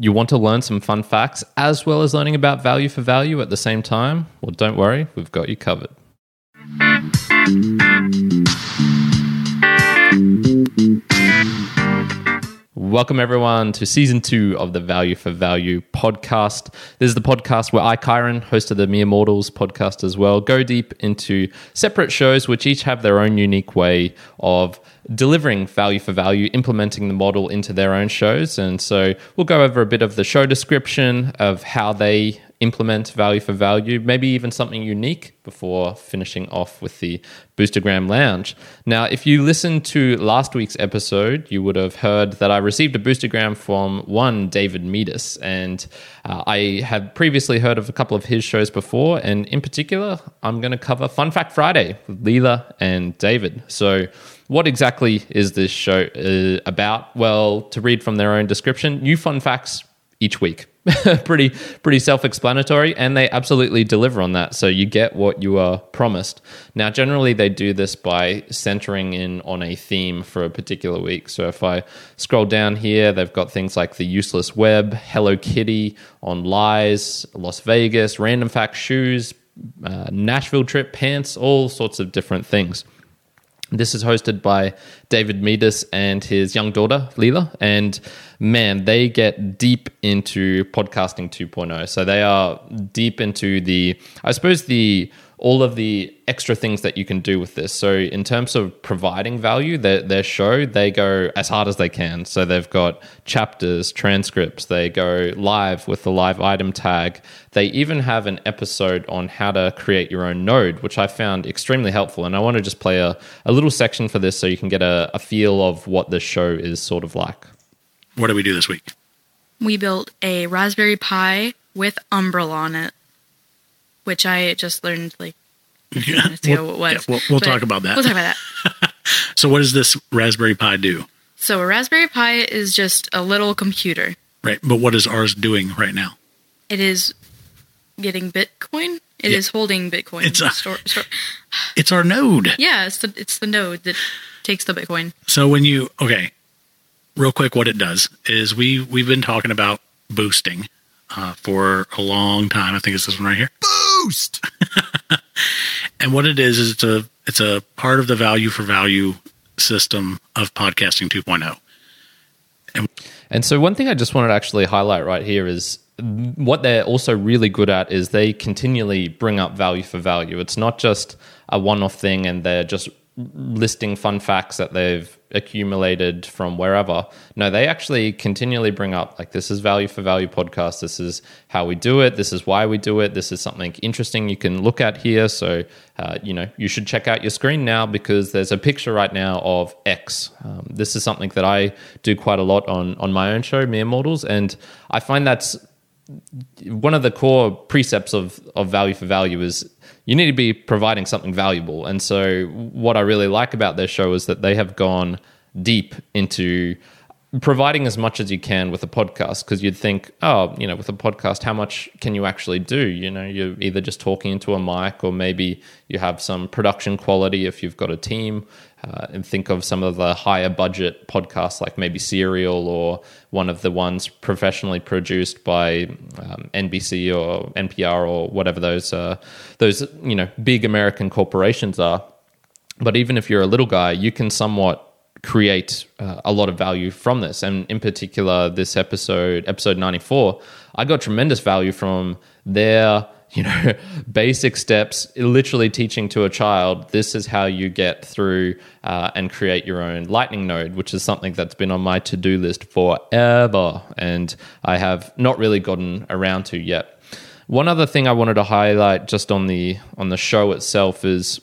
you want to learn some fun facts as well as learning about value for value at the same time, well, don't worry, we've got you covered. Welcome, everyone, to season two of the Value for Value podcast. This is the podcast where I, Kyron, host of the Mere Mortals podcast as well, go deep into separate shows which each have their own unique way of delivering value for value, implementing the model into their own shows. And so we'll go over a bit of the show description of how they implement value for value, maybe even something unique before finishing off with the Boostagram Lounge. Now, if you listened to last week's episode, you would have heard that I received a Boostagram from one David Meadus, and uh, I had previously heard of a couple of his shows before, and in particular, I'm going to cover Fun Fact Friday with Leila and David. So, what exactly is this show uh, about? Well, to read from their own description, new fun facts each week. pretty pretty self-explanatory and they absolutely deliver on that. So you get what you are promised. Now generally they do this by centering in on a theme for a particular week. So if i scroll down here they've got things like the useless web hello kitty on lies las vegas random fact shoes uh, nashville trip pants all sorts of different things. This is hosted by David Meadus and his young daughter, Leila. And man, they get deep into podcasting 2.0. So they are deep into the, I suppose, the all of the extra things that you can do with this. So, in terms of providing value, their, their show, they go as hard as they can. So, they've got chapters, transcripts, they go live with the live item tag. They even have an episode on how to create your own node, which I found extremely helpful. And I want to just play a, a little section for this so you can get a, a feel of what the show is sort of like. What did we do this week? We built a Raspberry Pi with Umbrel on it which I just learned like yeah, we'll, yeah, we'll, we'll talk about that. We'll talk about that. so, what does this Raspberry Pi do? So, a Raspberry Pi is just a little computer. Right, but what is ours doing right now? It is getting Bitcoin. It yeah. is holding Bitcoin. It's uh, a, store, store. It's our node. Yeah, it's the it's the node that takes the Bitcoin. So when you okay, real quick, what it does is we we've been talking about boosting uh, for a long time. I think it's this one right here. Boost. and what it is is it's a it's a part of the value for value system of podcasting 2.0. And, and so one thing I just wanted to actually highlight right here is what they're also really good at is they continually bring up value for value. It's not just a one-off thing and they're just listing fun facts that they've accumulated from wherever. No, they actually continually bring up like this is value for value podcast. This is how we do it. This is why we do it. This is something interesting you can look at here. So uh, you know you should check out your screen now because there's a picture right now of X. Um, this is something that I do quite a lot on on my own show, Mere Mortals, and I find that's one of the core precepts of of value for value is you need to be providing something valuable. And so, what I really like about their show is that they have gone deep into providing as much as you can with a podcast because you'd think oh you know with a podcast how much can you actually do? You know you're either just talking into a mic or maybe you have some production quality if you've got a team uh, and think of some of the higher budget podcasts like maybe serial or one of the ones professionally produced by um, nbc or npr or whatever those uh, those you know big american corporations are. But even if you're a little guy you can somewhat create uh, a lot of value from this. And in particular, this episode, episode 94, I got tremendous value from their, you know, basic steps, literally teaching to a child this is how you get through uh, and create your own Lightning node, which is something that's been on my to do list forever. And I have not really gotten around to yet. One other thing I wanted to highlight just on the on the show itself is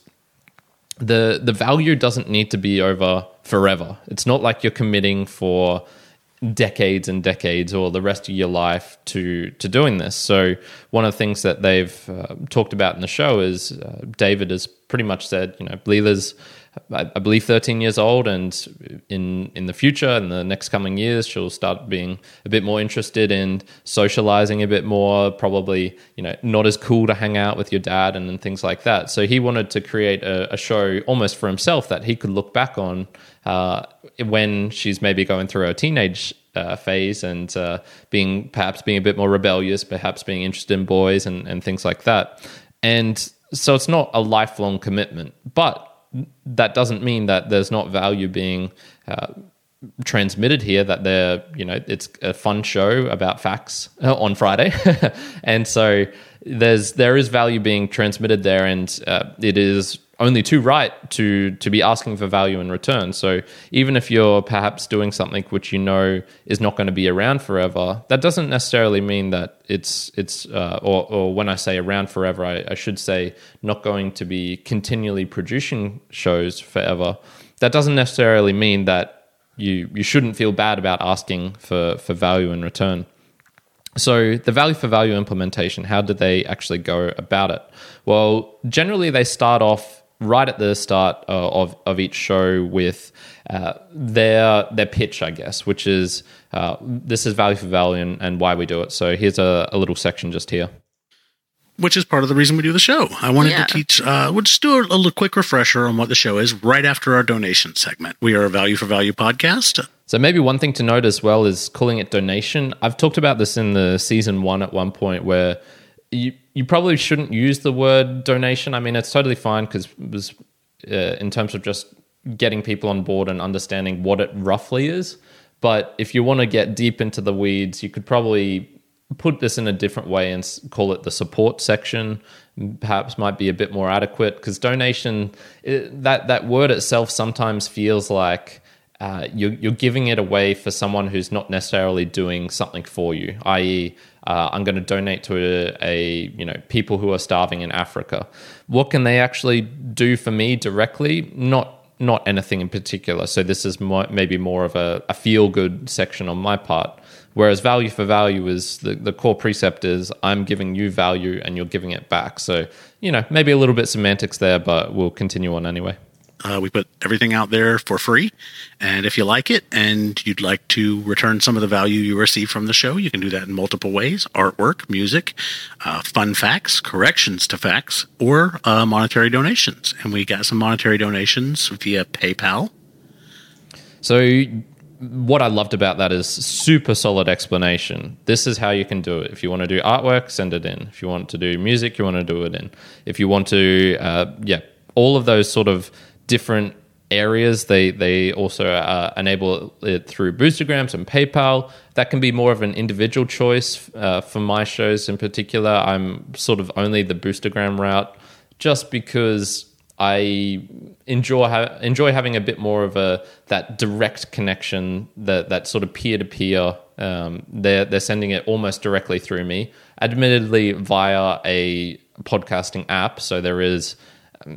the the value doesn't need to be over forever. It's not like you're committing for decades and decades or the rest of your life to to doing this. So one of the things that they've uh, talked about in the show is uh, David has pretty much said, you know, Leila's I, I believe 13 years old, and in in the future, in the next coming years, she'll start being a bit more interested in socializing a bit more. Probably, you know, not as cool to hang out with your dad and, and things like that. So he wanted to create a, a show almost for himself that he could look back on uh, when she's maybe going through her teenage uh, phase and uh, being perhaps being a bit more rebellious, perhaps being interested in boys and, and things like that. And so it's not a lifelong commitment, but that doesn't mean that there's not value being uh, transmitted here that they're you know it's a fun show about facts uh, on friday. And so there's there is value being transmitted there and uh, it is only too right to to be asking for value in return. So even if you're perhaps doing something which you know is not going to be around forever, that doesn't necessarily mean that it's it's uh, or or when I say around forever, I, I should say not going to be continually producing shows forever. That doesn't necessarily mean that you you shouldn't feel bad about asking for for value in return. So, the value for value implementation, how do they actually go about it? Well, generally, they start off right at the start uh, of, of each show with uh, their their pitch, I guess, which is uh, this is value for value and, and, why we do it. So here's a, a, little section just here. Which is part of the reason we do the show. I wanted yeah. to teach, uh, we'll just do a, a little quick refresher on what the show is right after our donation segment. We are a value for value podcast. So maybe one thing to note as well is calling it donation. I've talked about this in the season one at one point where you you probably shouldn't use the word donation. I mean, it's totally fine because it was uh, in terms of just getting people on board and understanding what it roughly is. But if you want to get deep into the weeds, you could probably put this in a different way and call it the support section. Perhaps might be a bit more adequate because donation it, that that word itself sometimes feels like uh, you're, you're giving it away for someone who's not necessarily doing something for you, i.e., uh, I'm going to donate to a, a, you know people who are starving in Africa. What can they actually do for me directly? Not not anything in particular. So this is more, maybe more of a, a feel good section on my part. Whereas value for value is the, the core precept is I'm giving you value and you're giving it back. So, you know, maybe a little bit semantics there, but we'll continue on anyway. Uh, we put everything out there for free. And if you like it and you'd like to return some of the value you receive from the show, you can do that in multiple ways artwork, music, uh, fun facts, corrections to facts, or uh, monetary donations. And we got some monetary donations via PayPal. So, what I loved about that is super solid explanation. This is how you can do it. If you want to do artwork, send it in. If you want to do music, you want to do it in. If you want to, uh, yeah, all of those sort of different areas. They they also uh, enable it through Boostagrams and PayPal. That can be more of an individual choice uh, for my shows in particular. I'm sort of only the Boostagram route, just because I enjoy ha- enjoy having a bit more of a that direct connection, that that sort of peer to peer. They're they're sending it almost directly through me, admittedly via a podcasting app. So there is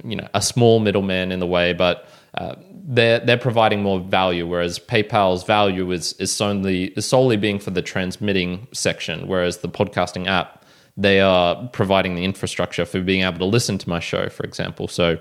you know a small middleman in the way, but uh, they're they're providing more value. Whereas PayPal's value is is solely is solely being for the transmitting section, whereas the podcasting app they are providing the infrastructure for being able to listen to my show, for example. So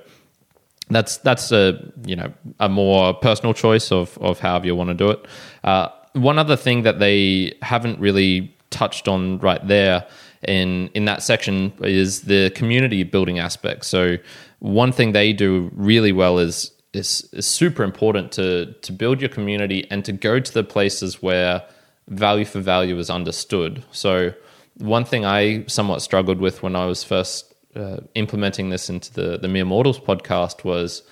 that's that's a you know a more personal choice of of however you want to do it. Uh, one other thing that they haven't really touched on right there in in that section is the community building aspect. So one thing they do really well is is, is super important to to build your community and to go to the places where value for value is understood. So one thing I somewhat struggled with when I was first uh, implementing this into the the Mere Mortals podcast was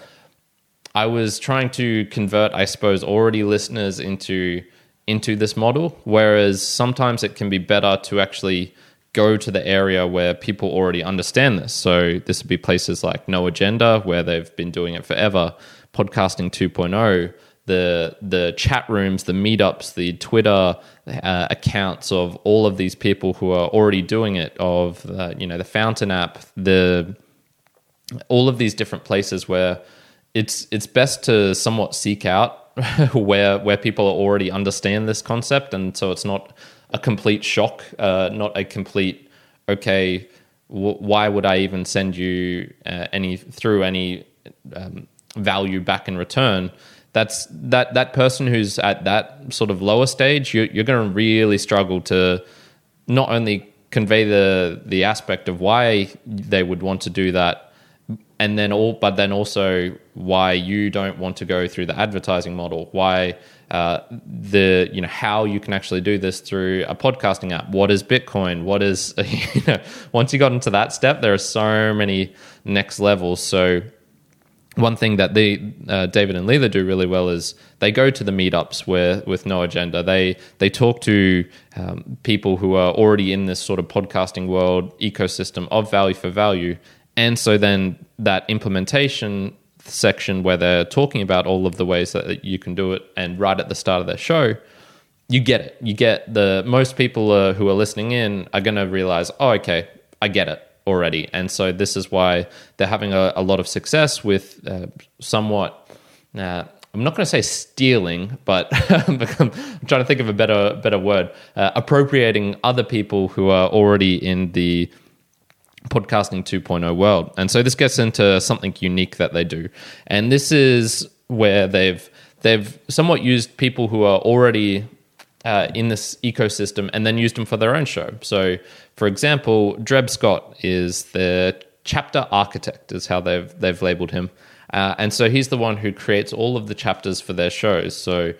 I was trying to convert, I suppose, already listeners into into this model. Whereas sometimes it can be better to actually go to the area where people already understand this. So this would be places like No Agenda, where they've been doing it forever, Podcasting 2.0, the the chat rooms, the meetups, the Twitter uh, accounts of all of these people who are already doing it. Of uh, you know the Fountain app, the all of these different places where it's it's best to somewhat seek out where where people already understand this concept, and so it's not a complete shock, uh, not a complete okay. W- why would I even send you uh, any through any um, value back in return? That's that that person who's at that sort of lower stage. You, you're going to really struggle to not only convey the the aspect of why they would want to do that and then all but then also why you don't want to go through the advertising model why uh, the you know how you can actually do this through a podcasting app. What is Bitcoin? What is you know once you got into that step, there are so many next levels. So one thing that they uh, David and Leila do really well is they go to the meetups where with no agenda. They they talk to um, people who are already in this sort of podcasting world ecosystem of value for value, and so then that implementation section where they're talking about all of the ways that you can do it, and right at the start of their show, you get it. You get the most people uh, who are listening in are going to realize, oh, okay, I get it already. And so this is why they're having a, a lot of success with uh, somewhat. Uh, I'm not going to say stealing, but I'm trying to think of a better better word. Uh, appropriating other people who are already in the podcasting 2.0 world. And so this gets into something unique that they do. And this is where they've they've somewhat used people who are already uh, in this ecosystem and then used them for their own show. So, for example, Dreb Scott is the chapter architect, is how they've they've labeled him, uh, and so he's the one who creates all of the chapters for their shows. So,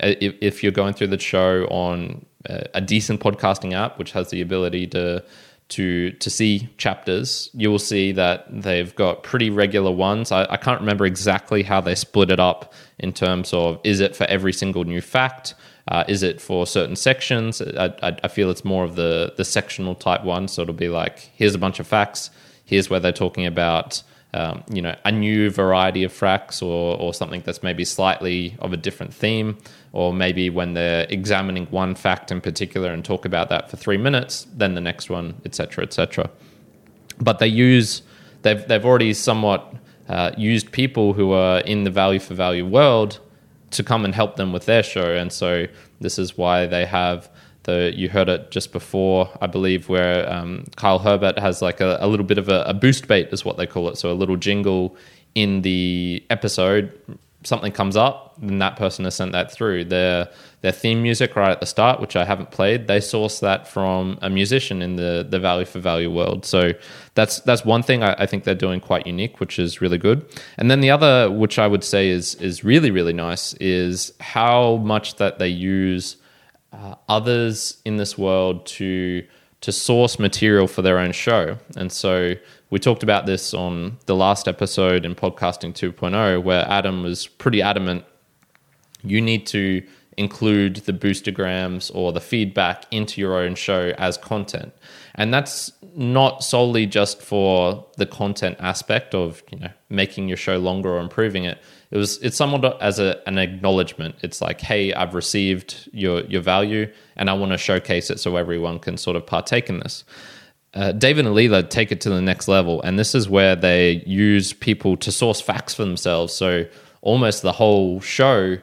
uh, if, if you're going through the show on a, a decent podcasting app, which has the ability to to to see chapters, you will see that they've got pretty regular ones. I, I, can't remember exactly how they split it up in terms of is it for every single new fact uh, is it for certain sections? I, I, I, feel it's more of the the sectional type one. So it'll be like, here's a bunch of facts. Here's where they're talking about, um, you know, a new variety of facts or or something that's maybe slightly of a different theme, or maybe when they're examining one fact in particular and talk about that for three minutes, then the next one, etc., etc. But they use they've they've already somewhat uh, used people who are in the value for value world to come and help them with their show. And so this is why they have the you heard it just before, I believe, where um, Kyle Hebert has like a, a little bit of a, a, boost bait, is what they call it. So a little jingle in the episode, something comes up, then that person has sent that through. Their their theme music right at the start, which I haven't played, they source that from a musician in the the value for value world. So that's that's one thing I, I, think they're doing quite unique, which is really good. And then the other, which I would say is is really really nice, is how much that they use uh, others in this world to to source material for their own show. And so we talked about this on the last episode in podcasting 2.0, where Adam was pretty adamant. You need to include the boostagrams or the feedback into your own show as content. And that's not solely just for the content aspect of, you know, making your show longer or improving it. It was it's somewhat as a, an acknowledgement. It's like, hey, I've received your your value and I want to showcase it so everyone can sort of partake in this. Uh, David and Leila take it to the next level, and this is where they use people to source facts for themselves. So almost the whole show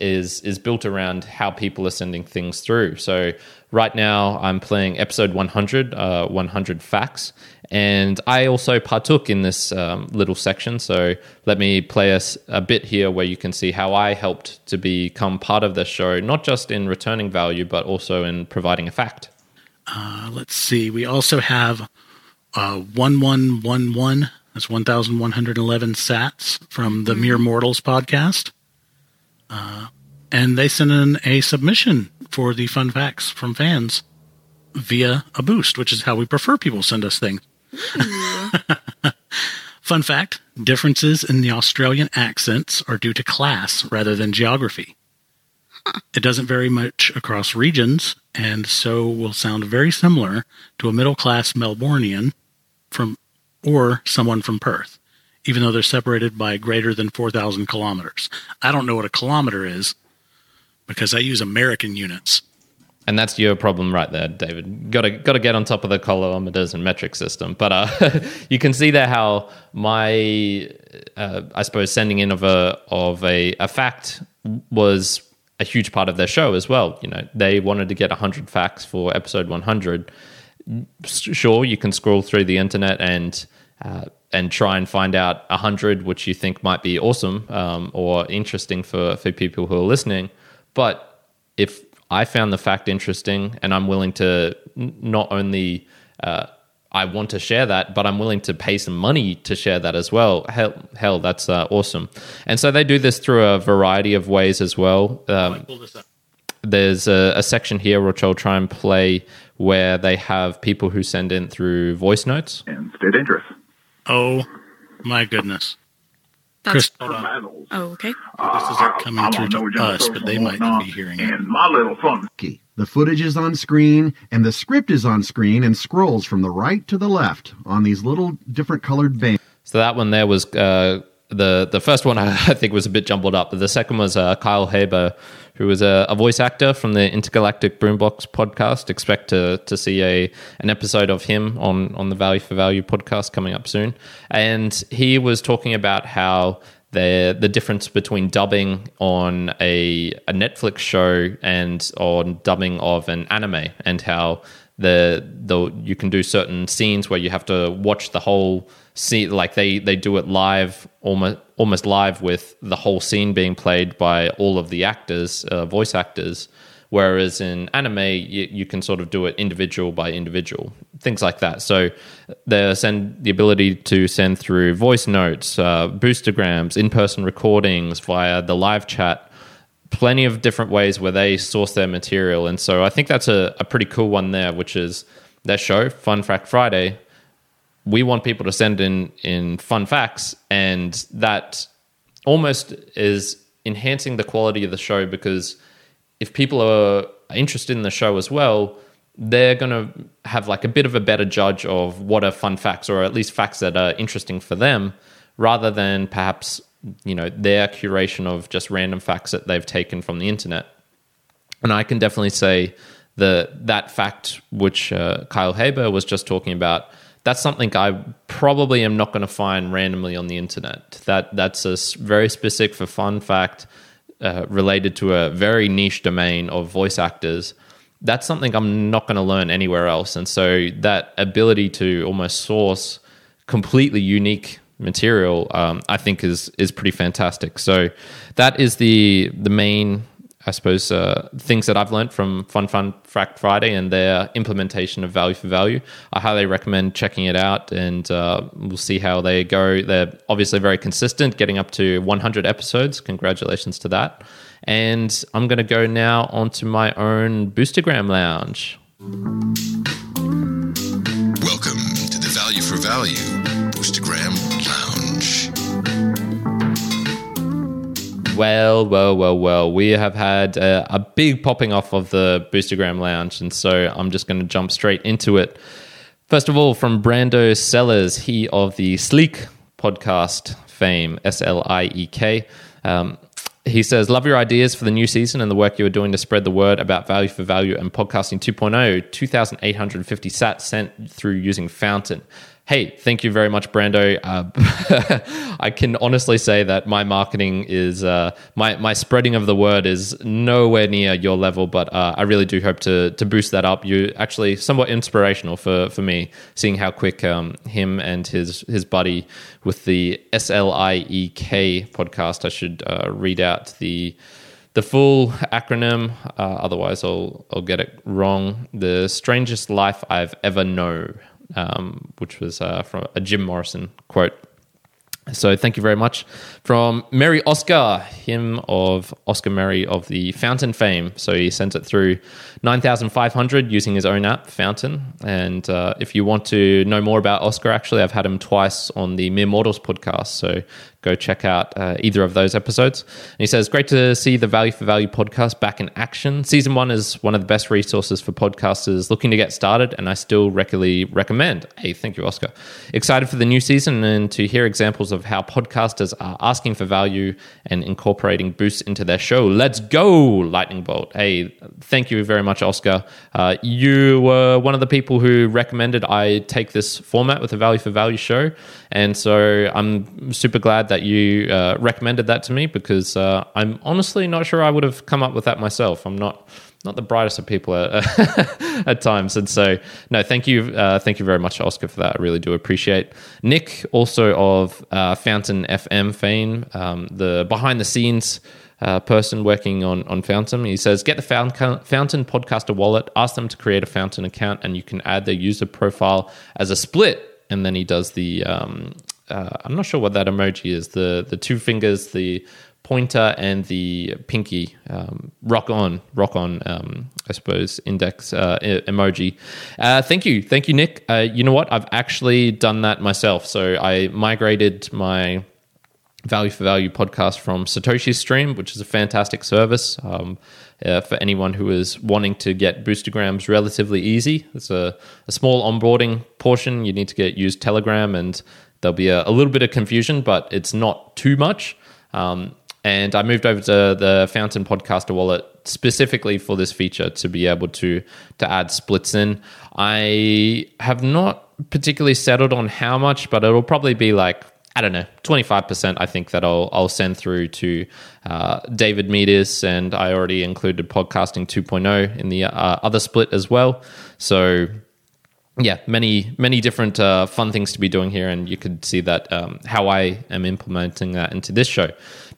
is is built around how people are sending things through. So right now I'm playing episode 100, uh, 100 facts, and I also partook in this um, little section. So let me play us a, a bit here where you can see how I helped to become part of the show, not just in returning value, but also in providing a fact. Uh, let's see. We also have uh, 1111. That's 1,111 sats from the mm-hmm. Mere Mortals podcast. Uh, and they sent in a submission for the fun facts from fans via a boost, which is how we prefer people send us things. fun fact differences in the Australian accents are due to class rather than geography. It doesn't vary much across regions, and so will sound very similar to a middle class Melburnian from or someone from Perth even though they're separated by greater than 4,000 kilometers. I don't know what a kilometer is because I use American units. And that's your problem right there, David. Got to got to get on top of the kilometers and metric system. But uh, you can see there how my, uh, I suppose, sending in of a of a, a fact was a huge part of their show as well. You know, they wanted to get 100 facts for episode 100. Sure, you can scroll through the internet and uh, and try and find out a hundred which you think might be awesome um, or interesting for for people who are listening. But if I found the fact interesting and I'm willing to not only uh, I want to share that, but I'm willing to pay some money to share that as well. Hell, hell that's uh, awesome. And so they do this through a variety of ways as well. Um, there's a, a, section here which I'll try and play where they have people who send in through voice notes and state interest. Oh my goodness! That's oh, okay. This isn't coming through to us, but they might be hearing it. And my little funky. The footage is on screen, and the script is on screen and scrolls from the right to the left on these little different colored veins. So that one there was uh, the the first one. I think was a bit jumbled up, but the second was uh, Kyle Hebert, who was a, a, voice actor from the Intergalactic Boombox podcast. Expect to to see a an episode of him on on the Value for Value podcast coming up soon, and he was talking about how the the difference between dubbing on a a Netflix show and on dubbing of an anime, and how the the you can do certain scenes where you have to watch the whole scene, like they they do it live, almost almost live with the whole scene being played by all of the actors, uh, voice actors. Whereas in anime, you, you, can sort of do it individual by individual, things like that. So they send the ability to send through voice notes, uh, boostagrams, in-person recordings via the live chat. Plenty of different ways where they source their material, and so I think that's a, a pretty cool one there, which is their show, Fun Fact Friday. We want people to send in in fun facts, and that almost is enhancing the quality of the show because if people are interested in the show as well, they're going to have like a bit of a better judge of what are fun facts or at least facts that are interesting for them rather than perhaps you know their curation of just random facts that they've taken from the internet. And i can definitely say the that fact which uh, kyle hebert was just talking about that's something i probably am not going to find randomly on the internet that that's a very specific for fun fact uh, related to a very niche domain of voice actors, that's something I'm not going to learn anywhere else. And so that ability to almost source completely unique material, um, I think is is pretty fantastic. So that is the the main I suppose, uh, things that I've learned from Fun Fun Fact Friday and their implementation of value for value. I highly recommend checking it out, and uh, we'll see how they go. They're obviously very consistent, getting up to 100 episodes. Congratulations to that. And I'm going to go now onto my own Boostagram Lounge. Welcome to the Value for Value Boostagram Well, well, well, well. We have had a, a big popping off of the Boostagram Lounge, and so I'm just going to jump straight into it. First of all, from Brando Sellers, he of the Sleek podcast fame, S L I E K. Um, he says, Love your ideas for the new season and the work you are doing to spread the word about value for value and podcasting 2.0. 2,850 sats sent through using Fountain. Hey, thank you very much, Brando. Uh, I can honestly say that my marketing is uh, my my spreading of the word is nowhere near your level, but uh, I really do hope to to boost that up. You actually somewhat inspirational for for me, seeing how quick um, him and his his buddy with the S L I E K podcast. I should uh, read out the the full acronym. Uh, otherwise, I'll I'll get it wrong. The strangest life I've ever known um, which was uh, from a Jim Morrison quote. So thank you very much from Merry Oscar, him of Oscar Merry of the Fountain fame. So he sent it through 9,500 using his own app, Fountain. And uh, if you want to know more about Oscar, actually, I've had him twice on the Mere Mortals podcast. So go check out uh, either of those episodes. And he says, Great to see the Value for Value podcast back in action. Season one is one of the best resources for podcasters looking to get started, and I still regularly recommend. Hey, thank you, Oscar. Excited for the new season and to hear examples of how podcasters are asking for value and incorporating boosts into their show. Let's go, Lightning Bolt. Hey, thank you very much, Oscar. Uh, you were one of the people who recommended I take this format with a Value for Value show. And so I'm super glad that you uh, recommended that to me because uh, I'm honestly not sure I would have come up with that myself. I'm not not the brightest of people at, at times, and so no, thank you, uh, thank you very much, Oscar, for that. I really do appreciate. Nick, also of uh, Fountain FM fame, um, the behind the scenes uh, person working on on Fountain. He says, "Get the Fountain, Fountain Podcaster wallet. Ask them to create a Fountain account, and you can add their user profile as a split." And then he does the um, uh, I'm not sure what that emoji is. The the two fingers, the pointer and the pinky um, rock on rock on um, i suppose index uh, emoji. Uh, thank you. Thank you nick. Uh, you know what? I've actually done that myself. So i migrated my value for value podcast from satoshi stream which is a fantastic service. Um, uh, for anyone who is wanting to get boostagrams relatively easy. It's a, a small onboarding portion. You need to get used telegram and there'll be a, a little bit of confusion but it's not too much. Um, and I moved over to the Fountain Podcaster wallet specifically for this feature to be able to to add splits in. I have not particularly settled on how much, but it'll probably be like I don't know, twenty five percent. I think that I'll I'll send through to uh, David Meadis, and I already included podcasting 2.0 in the uh, other split as well. So yeah, many many different uh, fun things to be doing here, and you could see that um, how I am implementing that into this show.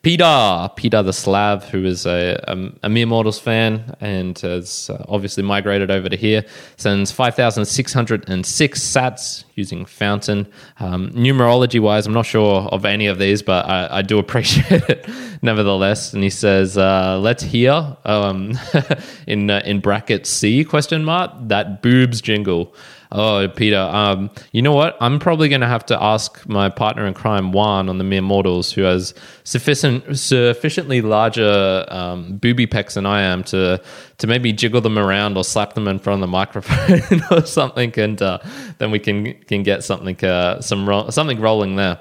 Peter, Peter the Slav, who is a, a, a Mere Mortals fan and has uh, obviously migrated over to here, sends 5,606 sats using Fountain. Um, numerology wise, I'm not sure of any of these, but I, I do appreciate it nevertheless. And he says, uh, let's hear um, in, uh, in brackets C question mark that boobs jingle. Oh, Peter, um, you know what? I'm probably going to have to ask my partner in crime, Juan, on the Mere Mortals, who has sufficient, sufficiently larger um, booby pecs than I am, to to maybe jiggle them around or slap them in front of the microphone or something, and uh, then we can can get something uh, some ro- something rolling there.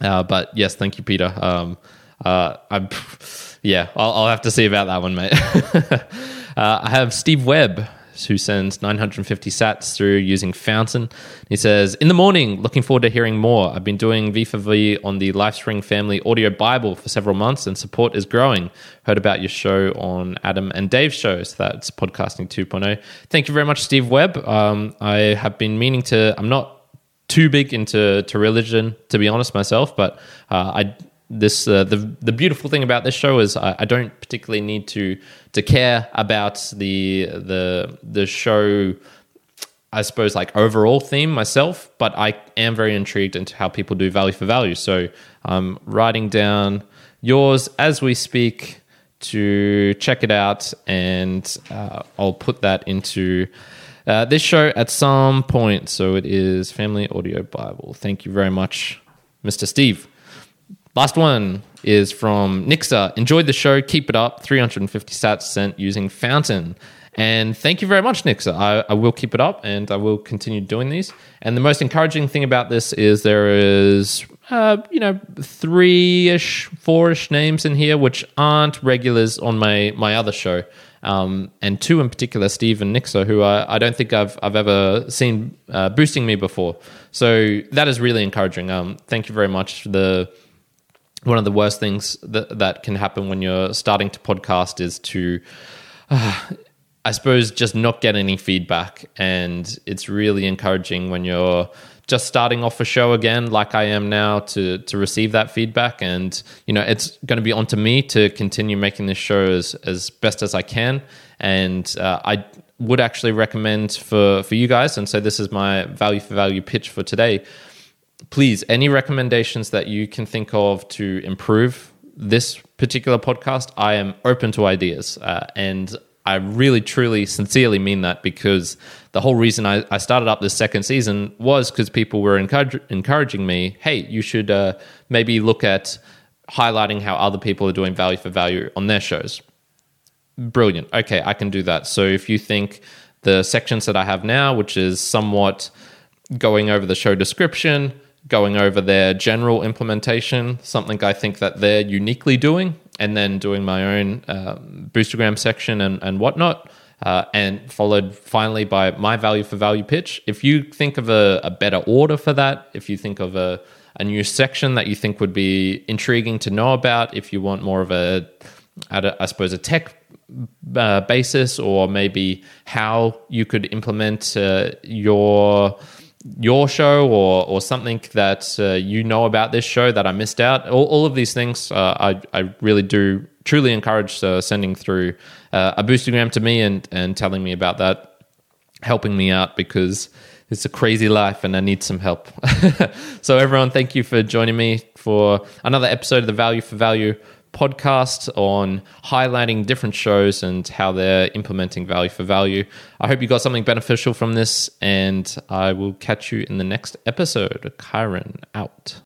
Uh, but yes, thank you, Peter. Um, uh, I'm, yeah, I'll, I'll, have to see about that one, mate. Uh, I have Steve Webb who sends 950 sats through using Fountain. He says, In the morning, looking forward to hearing more. I've been doing V for V on the Lifespring Family Audio Bible for several months, and support is growing. Heard about your show on Adam and Dave's show, so that's Podcasting 2.0. Thank you very much, Steve Webb. Um, I have been meaning to, I'm not too big into to religion, to be honest myself, but uh, I this uh, the the beautiful thing about this show is I, I, don't particularly need to to care about the the the show I suppose like overall theme myself, but I am very intrigued into how people do value for value. So I'm writing down yours as we speak to check it out, and uh, I'll put that into uh, this show at some point. So it is Family Audio Bible. Thank you very much, Mr. Steve. Last one is from Nixa. Enjoyed the show. Keep it up. 350 sats sent using Fountain. And thank you very much, Nixa. I, I, will keep it up and I will continue doing these. And the most encouraging thing about this is there is, uh, you know, three ish, four ish names in here which aren't regulars on my, my other show. Um, and two in particular, Steve and Nixa, who I, I don't think I've, I've ever seen uh, boosting me before. So that is really encouraging. Um, thank you very much. For the one of the worst things that, that can happen when you're starting to podcast is to uh, i suppose just not get any feedback. And it's really encouraging when you're just starting off a show again like i am now to to receive that feedback. And you know it's going to be onto me to continue making this show as, as best as i can. And uh, i would actually recommend for for you guys and so this is my value for value pitch for today please, any recommendations that you can think of to improve this particular podcast, I am open to ideas. Uh, and I really, truly, sincerely mean that because the whole reason I, I started up this second season was because people were encourage, encouraging me, hey, you should uh, maybe look at highlighting how other people are doing value for value on their shows. Brilliant. Okay, I can do that. So if you think the sections that I have now, which is somewhat going over the show description, going over their general implementation, something I think that they're uniquely doing, and then doing my own um, Boostagram section and, and whatnot. Uh, and followed finally by my value for value pitch. If you think of a, a better order for that, if you think of a, a new section that you think would be intriguing to know about, if you want more of a, I suppose, a tech uh, basis, or maybe how you could implement uh, your your show or or something that uh, you know about this show that I missed out. All, all of these things, uh, I I really do truly encourage uh, sending through uh, a boostagram to me and and telling me about that, helping me out because it's a crazy life and I need some help. so everyone, thank you for joining me for another episode of the Value for Value podcast on highlighting different shows and how they're implementing value for value. I hope you got something beneficial from this, and I will catch you in the next episode. Kyron out.